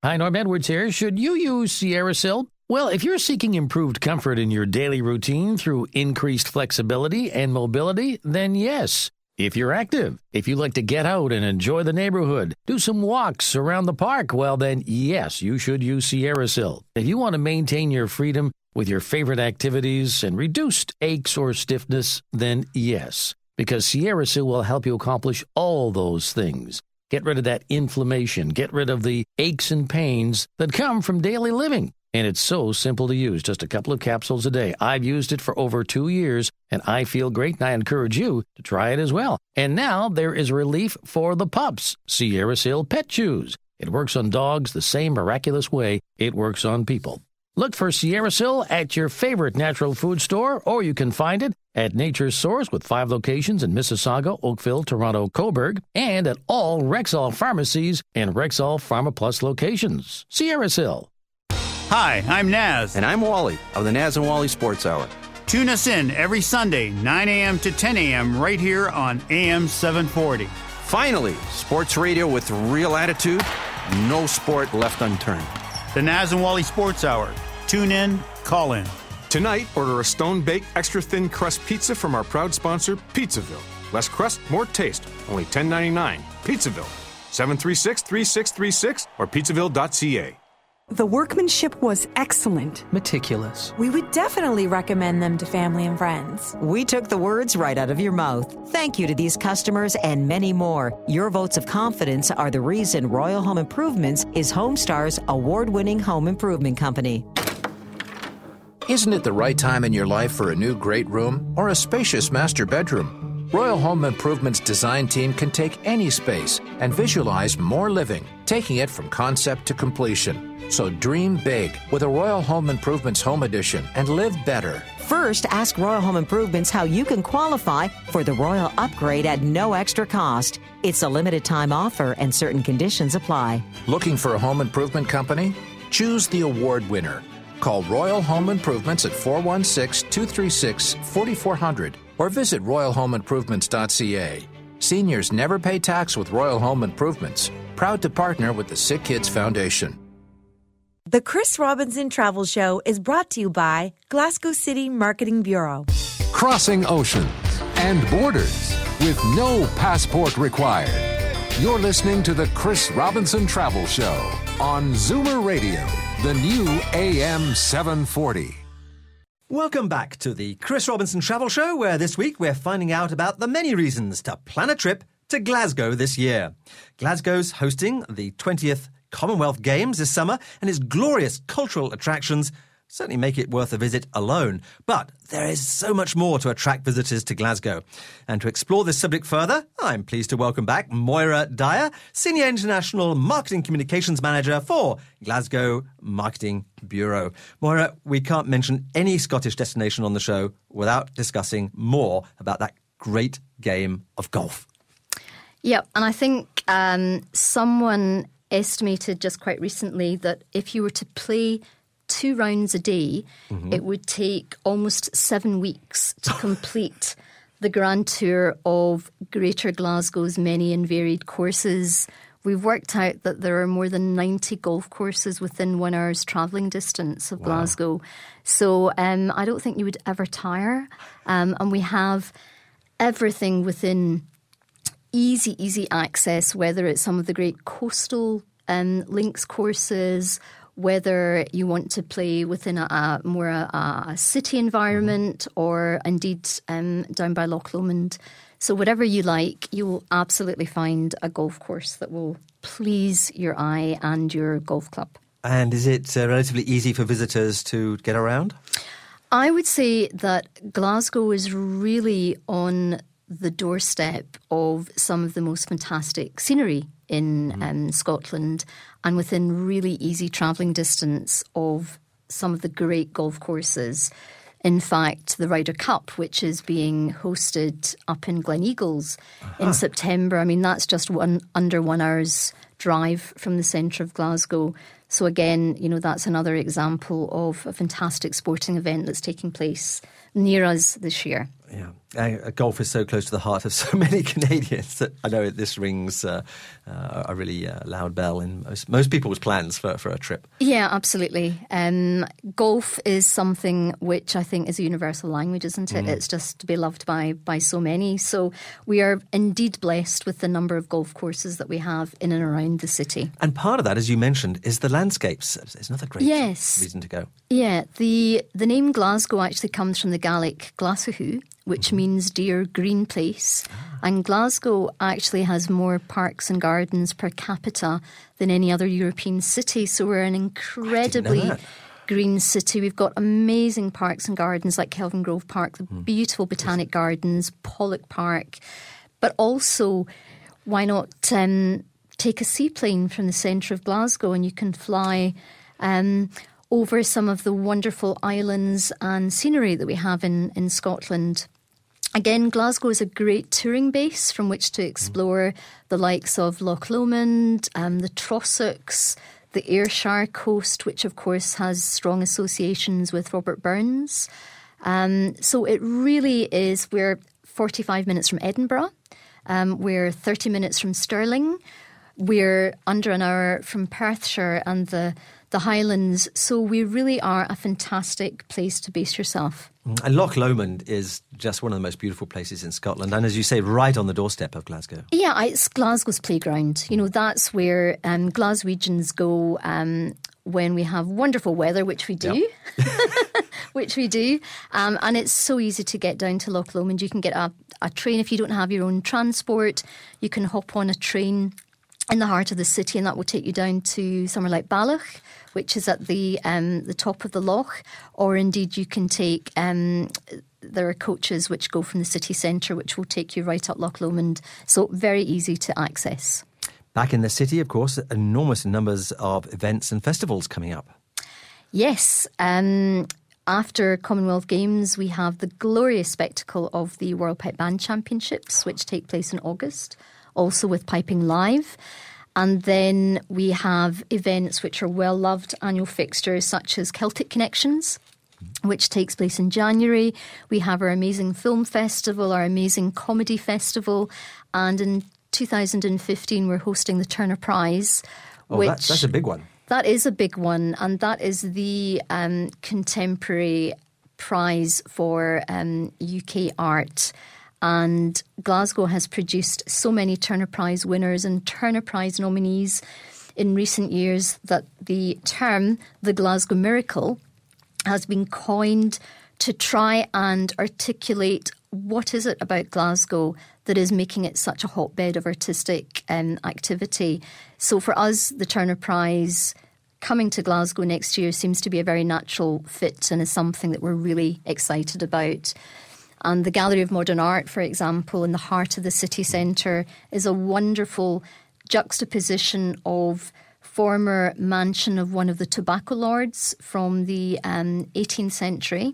Hi, Norm Edwards here. Should you use Sierra SierraSil? Well, if you're seeking improved comfort in your daily routine through increased flexibility and mobility, then yes. If you're active, if you like to get out and enjoy the neighborhood, do some walks around the park, well, then yes, you should use SierraSil. If you want to maintain your freedom with your favorite activities and reduced aches or stiffness, then yes, because SierraSil will help you accomplish all those things. Get rid of that inflammation, get rid of the aches and pains that come from daily living. And it's so simple to use, just a couple of capsules a day. I've used it for over two years, and I feel great, and I encourage you to try it as well. And now there is relief for the pups, SierraSil Pet Chews. It works on dogs the same miraculous way it works on people. Look for SierraSil at your favorite natural food store, or you can find it at Nature's Source with five locations in Mississauga, Oakville, Toronto, Cobourg, and at all Rexall pharmacies and Rexall Pharma Plus locations. SierraSil. Hi, I'm Naz. And I'm Wally of the Naz and Wally Sports Hour. Tune us in every Sunday, 9 a.m. to 10 a.m., right here on AM 740. Finally, sports radio with real attitude, no sport left unturned. The Naz and Wally Sports Hour. Tune in, call in. Tonight, order a stone baked, extra thin crust pizza from our proud sponsor, Pizzaville. Less crust, more taste. Only $10.99. Pizzaville. 736 3636 or pizzaville.ca. The workmanship was excellent. Meticulous. We would definitely recommend them to family and friends. We took the words right out of your mouth. Thank you to these customers and many more. Your votes of confidence are the reason Royal Home Improvements is Homestar's award winning home improvement company. Isn't it the right time in your life for a new great room or a spacious master bedroom? Royal Home Improvements design team can take any space and visualize more living, taking it from concept to completion. So dream big with a Royal Home Improvements Home Edition and live better. First, ask Royal Home Improvements how you can qualify for the Royal Upgrade at no extra cost. It's a limited time offer and certain conditions apply. Looking for a home improvement company? Choose the award winner. Call Royal Home Improvements at 416 236 4400 or visit royalhomeimprovements.ca. Seniors never pay tax with Royal Home Improvements. Proud to partner with the Sick Kids Foundation. The Chris Robinson Travel Show is brought to you by Glasgow City Marketing Bureau. Crossing oceans and borders with no passport required. You're listening to the Chris Robinson Travel Show. on Zoomer Radio, the new AM 740. Welcome back to the Chris Robinson Travel Show, where this week we're finding out about the many reasons to plan a trip to Glasgow this year. Glasgow's hosting the 20th Commonwealth Games this summer, and its glorious cultural attractions certainly make it worth a visit alone. But there is so much more to attract visitors to Glasgow. And to explore this subject further, I'm pleased to welcome back Moira Dyer, Senior International Marketing Communications Manager for Glasgow Marketing Bureau. Moira, we can't mention any Scottish destination on the show without discussing more about that great game of golf. Yeah, and I think um, someone estimated just quite recently that if you were to play two rounds a day, mm-hmm. it would take almost seven weeks to complete the grand tour of Greater Glasgow's many and varied courses. We've worked out that there are more than 90 golf courses within one hour's travelling distance of wow. Glasgow. So um, I don't think you would ever tire. Um, and we have everything within easy, easy access, whether it's some of the great coastal um, links courses, whether you want to play within a, a more a, a, city environment mm-hmm. or indeed um, down by Loch Lomond. So, whatever you like, you will absolutely find a golf course that will please your eye and your golf club. And is it uh, relatively easy for visitors to get around? I would say that Glasgow is really on the doorstep of some of the most fantastic scenery in mm. um, Scotland and within really easy travelling distance of some of the great golf courses. In fact, the Ryder Cup, which is being hosted up in Gleneagles uh-huh. in September, I mean, that's just one under one hour's drive from the centre of Glasgow. So, again, you know, that's another example of a fantastic sporting event that's taking place near us this year. Yeah. Uh, golf is so close to the heart of so many Canadians that I know this rings uh, uh, a really uh, loud bell in most, most people's plans for, for a trip. Yeah, absolutely. Um, golf is something which I think is a universal language, isn't it? Mm. It's just to be loved by, by so many. So we are indeed blessed with the number of golf courses that we have in and around the city. And part of that, as you mentioned, is the landscapes. It's another great yes. reason to go. Yeah, the, the name Glasgow actually comes from the Gaelic Glaschu, which mm-hmm. Means dear green place. Ah. And Glasgow actually has more parks and gardens per capita than any other European city. So we're an incredibly green city. We've got amazing parks and gardens like Kelvingrove Park, the mm. beautiful botanic gardens, Pollok Park, but also why not um, take a seaplane from the centre of Glasgow and you can fly. Um, over some of the wonderful islands and scenery that we have in, in Scotland. Again, Glasgow is a great touring base from which to explore the likes of Loch Lomond, um, the Trossachs, the Ayrshire coast, which of course has strong associations with Robert Burns. Um, so it really is, we're 45 minutes from Edinburgh, um, we're 30 minutes from Stirling, we're under an hour from Perthshire and the the Highlands. So we really are a fantastic place to base yourself. Mm, and Loch Lomond is just one of the most beautiful places in Scotland, and as you say, right on the doorstep of Glasgow. Yeah, it's Glasgow's playground. You know, that's where um, Glaswegians go um, when we have wonderful weather, which we do, yep. which we do, um, and it's so easy to get down to Loch Lomond. You can get a, a train if you don't have your own transport. You can hop on a train in the heart of the city, and that will take you down to somewhere like Balloch, which is at the um, the top of the loch, or indeed you can take. Um, there are coaches which go from the city centre, which will take you right up Loch Lomond. So very easy to access. Back in the city, of course, enormous numbers of events and festivals coming up. Yes. Um, after Commonwealth Games, we have the glorious spectacle of the World Pipe Band Championships, which take place in August also with Piping Live. And then we have events which are well loved annual fixtures such as Celtic Connections, which takes place in January. We have our amazing film festival, our amazing comedy festival, and in 2015 we're hosting the Turner Prize. Oh, which, that, that's a big one. That is a big one, and that is the um, contemporary prize for um, UK art. And Glasgow has produced so many Turner Prize winners and Turner Prize nominees. in recent years that the term the Glasgow Miracle has been coined to try and articulate what is it about Glasgow that is making it such a hotbed of artistic um, activity. So for us, the Turner Prize coming to Glasgow next year seems to be a very natural fit and is something that we're really excited about. And the Gallery of Modern Art, for example, in the heart of the city centre, is a wonderful juxtaposition of former mansion of one of the tobacco lords from the um, 18th century,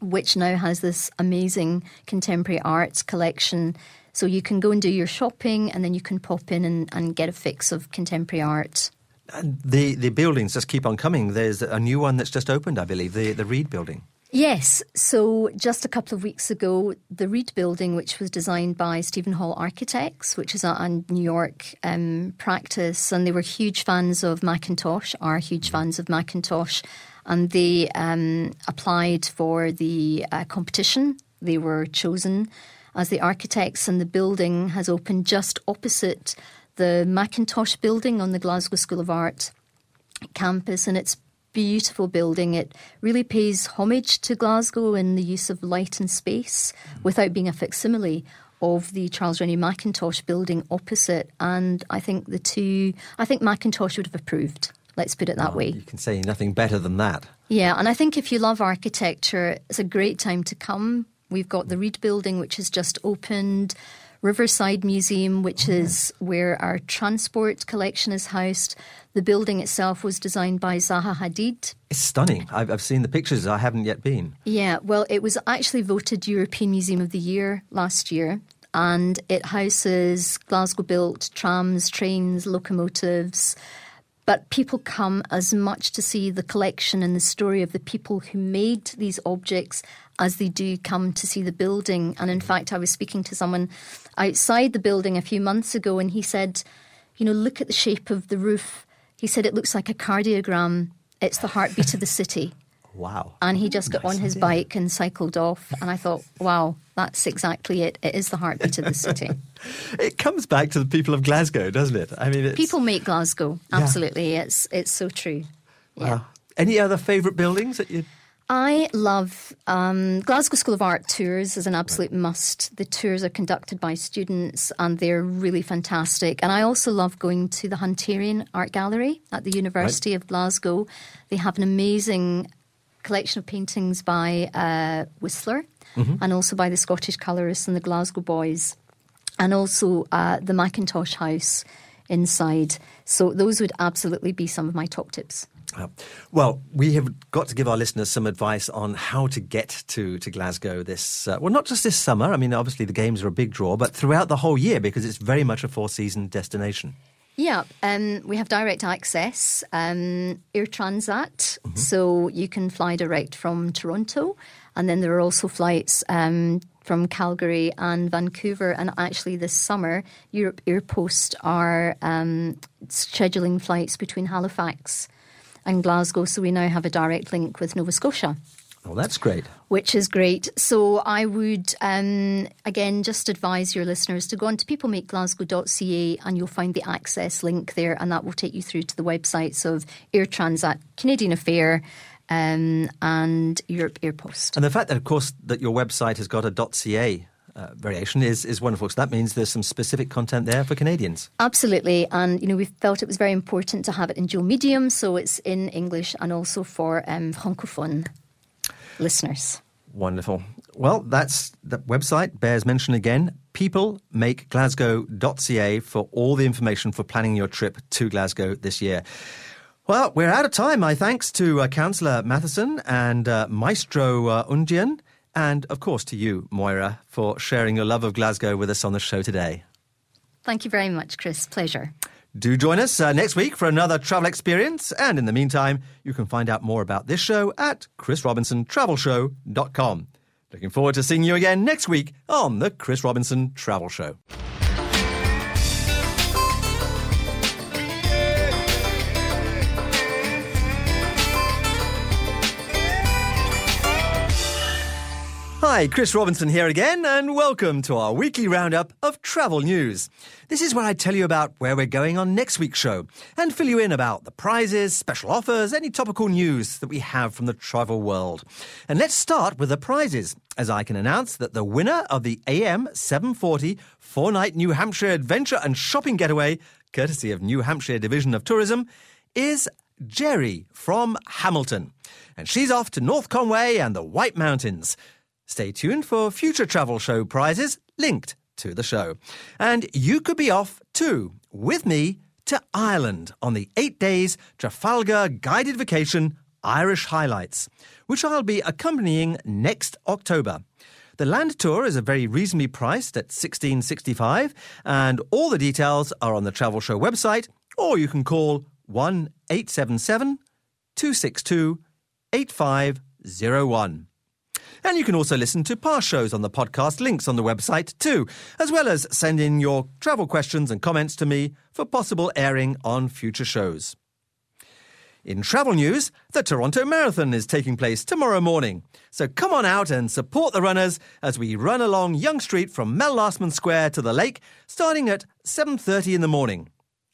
which now has this amazing contemporary arts collection. So you can go and do your shopping, and then you can pop in and, and get a fix of contemporary art. And the, the buildings just keep on coming. There's a new one that's just opened, I believe, the, the Reid building. Yes. So just a couple of weeks ago, the Reid Building, which was designed by Steven Holl Architects, which is a, New York um, practice, and they were huge fans of Mackintosh, are huge fans of Mackintosh, and they um, applied for the uh, competition. They were chosen as the architects, and the building has opened just opposite the Mackintosh building on the Glasgow School of Art campus, and it's beautiful building. It really pays homage to Glasgow in the use of light and space without being a facsimile of the Charles Rennie Mackintosh building opposite. And I think the two, I think Mackintosh would have approved. Let's put it that Oh, way. You can say nothing better than that. Yeah, and I think if you love architecture, it's a great time to come. We've got the Reid Building, which has just opened, Riverside Museum, which oh, is where our transport collection is housed. The building itself was designed by Zaha Hadid. It's stunning. I've, I've seen the pictures. I haven't yet been. Yeah, well, it was actually voted European Museum of the Year last year, and it houses Glasgow built trams, trains, locomotives. But people come as much to see the collection and the story of the people who made these objects as they do come to see the building. And in mm. fact, I was speaking to someone outside the building a few months ago, and he said, You know, look at the shape of the roof. He said, It looks like a cardiogram. It's the heartbeat of the city. Wow. And he just got on his bike and cycled off. And I thought, wow, that's exactly it. It is the heartbeat of the city. It comes back to the people of Glasgow, doesn't it? I mean, it's, People make Glasgow. Absolutely. It's it's so true. Wow. Any other favourite buildings that you? I love um, Glasgow School of Art tours is an absolute must. The tours are conducted by students and they're really fantastic. And I also love going to the Hunterian Art Gallery at the University of Glasgow. They have an amazing collection of paintings by uh, Whistler Mhm. and also by the Scottish colourists and the Glasgow Boys, and also uh, the Mackintosh House inside. So those would absolutely be some of my top tips. Uh, well, we have got to give our listeners some advice on how to get to, to Glasgow this, uh, well, not just this summer. I mean, obviously the games are a big draw, but throughout the whole year because it's very much a four season destination. Yeah, um, we have direct access, um, Air Transat, so you can fly direct from Toronto, and then there are also flights um, from Calgary and Vancouver. And actually, this summer, Europe Airpost are um, scheduling flights between Halifax and Glasgow, so we now have a direct link with Nova Scotia Well, that's great. which is great. So I would, um, again, just advise your listeners to go on to peoplemakeglasgow.ca and you'll find the access link there, and that will take you through to the websites of Air Transat, Canadian Affair, um, and Europe Airpost. And the fact that, of course, that your website has got a .ca uh, variation is, is wonderful. So that means there's some specific content there for Canadians. Absolutely, and you know we felt it was very important to have it in dual medium, so it's in English and also for um, francophone listeners. Wonderful. Well, that's the website bears mention again. Peoplemakeglasgow.ca for all the information for planning your trip to Glasgow this year. Well, we're out of time. My thanks to uh, Councillor Matheson and uh, Maestro uh, Oundjian, and of course to you, Moira, for sharing your love of Glasgow with us on the show today. Thank you very much, Chris. Pleasure. Do join us uh, next week for another travel experience. And in the meantime, you can find out more about this show at chrisrobinsontravelshow.com. Looking forward to seeing you again next week on the Chris Robinson Travel Show. Hi, Chris Robinson here again, and welcome to our weekly roundup of travel news. This is where I tell you about where we're going on next week's show and fill you in about the prizes, special offers, any topical news that we have from the travel world. And let's start with the prizes, as I can announce that the winner of the AM 740 four night New Hampshire adventure and shopping getaway, courtesy of New Hampshire Division of Tourism, is Jerry from Hamilton. And she's off to North Conway and the White Mountains. Stay tuned for future travel show prizes linked to the show. And you could be off too, with me, to Ireland on the eight days Trafalgar guided vacation Irish Highlights, which I'll be accompanying next October. The land tour is a very reasonably priced at 1665 and all the details are on the travel show website or you can call 1 877 262 8501. And you can also listen to past shows on the podcast links on the website too, as well as send in your travel questions and comments to me for possible airing on future shows. In travel news, the Toronto Marathon is taking place tomorrow morning. So come on out and support the runners as we run along Yonge Street from Mel Lastman Square to the lake, starting at 7:30 in the morning.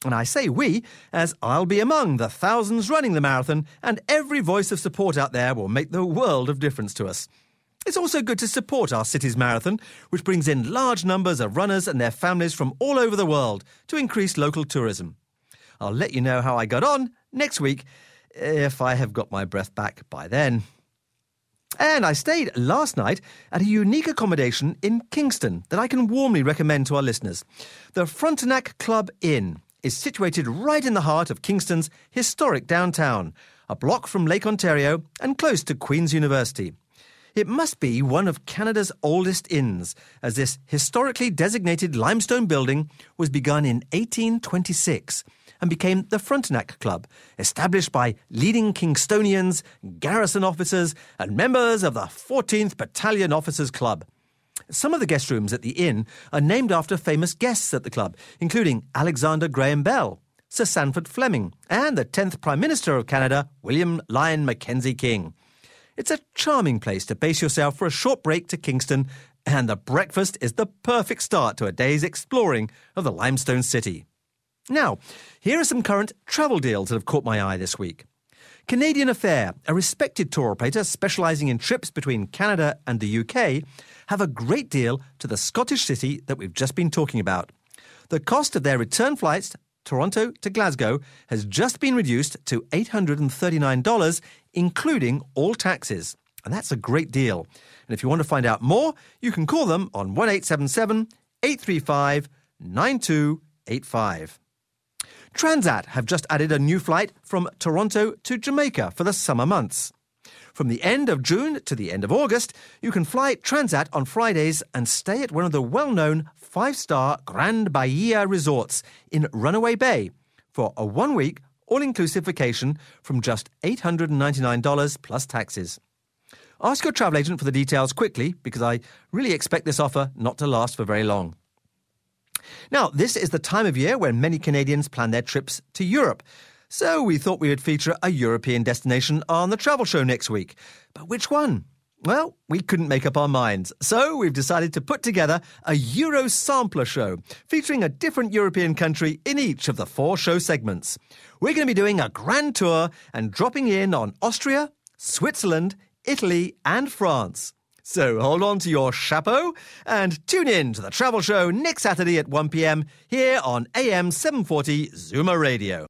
And I say we, as I'll be among the thousands running the marathon, and every voice of support out there will make the world of difference to us. It's also good to support our city's marathon, which brings in large numbers of runners and their families from all over the world to increase local tourism. I'll let you know how I got on next week if I have got my breath back by then. And I stayed last night at a unique accommodation in Kingston that I can warmly recommend to our listeners. The Frontenac Club Inn is situated right in the heart of Kingston's historic downtown, a block from Lake Ontario and close to Queen's University. It must be one of Canada's oldest inns, as this historically designated limestone building was begun in 1826 and became the Frontenac Club, established by leading Kingstonians, garrison officers, and members of the 14th Battalion Officers Club. Some of the guest rooms at the inn are named after famous guests at the club, including Alexander Graham Bell, Sir Sandford Fleming, and the 10th Prime Minister of Canada, William Lyon Mackenzie King. It's a charming place to base yourself for a short break to Kingston, and the breakfast is the perfect start to a day's exploring of the limestone city. Now, here are some current travel deals that have caught my eye this week. Canadian Affair, a respected tour operator specialising in trips between Canada and the UK, have a great deal to the Scottish city that we've just been talking about. The cost of their return flights Toronto to Glasgow has just been reduced to $839, including all taxes. And that's a great deal. And if you want to find out more, you can call them on 1877 835 9285. Transat have just added a new flight from Toronto to Jamaica for the summer months. From the end of June to the end of August, you can fly Transat on Fridays and stay at one of the well known five star Grand Bahia resorts in Runaway Bay for a one week all inclusive vacation from just $899 plus taxes. Ask your travel agent for the details quickly because I really expect this offer not to last for very long. Now, this is the time of year when many Canadians plan their trips to Europe. So we thought we would feature a European destination on the travel show next week. But which one? Well, we couldn't make up our minds, so we've decided to put together a Euro sampler show featuring a different European country in each of the four show segments. We're going to be doing a grand tour and dropping in on Austria, Switzerland, Italy, and France. So hold on to your chapeau and tune in to the travel show next Saturday at 1 pm here on AM 740 Zoomer Radio.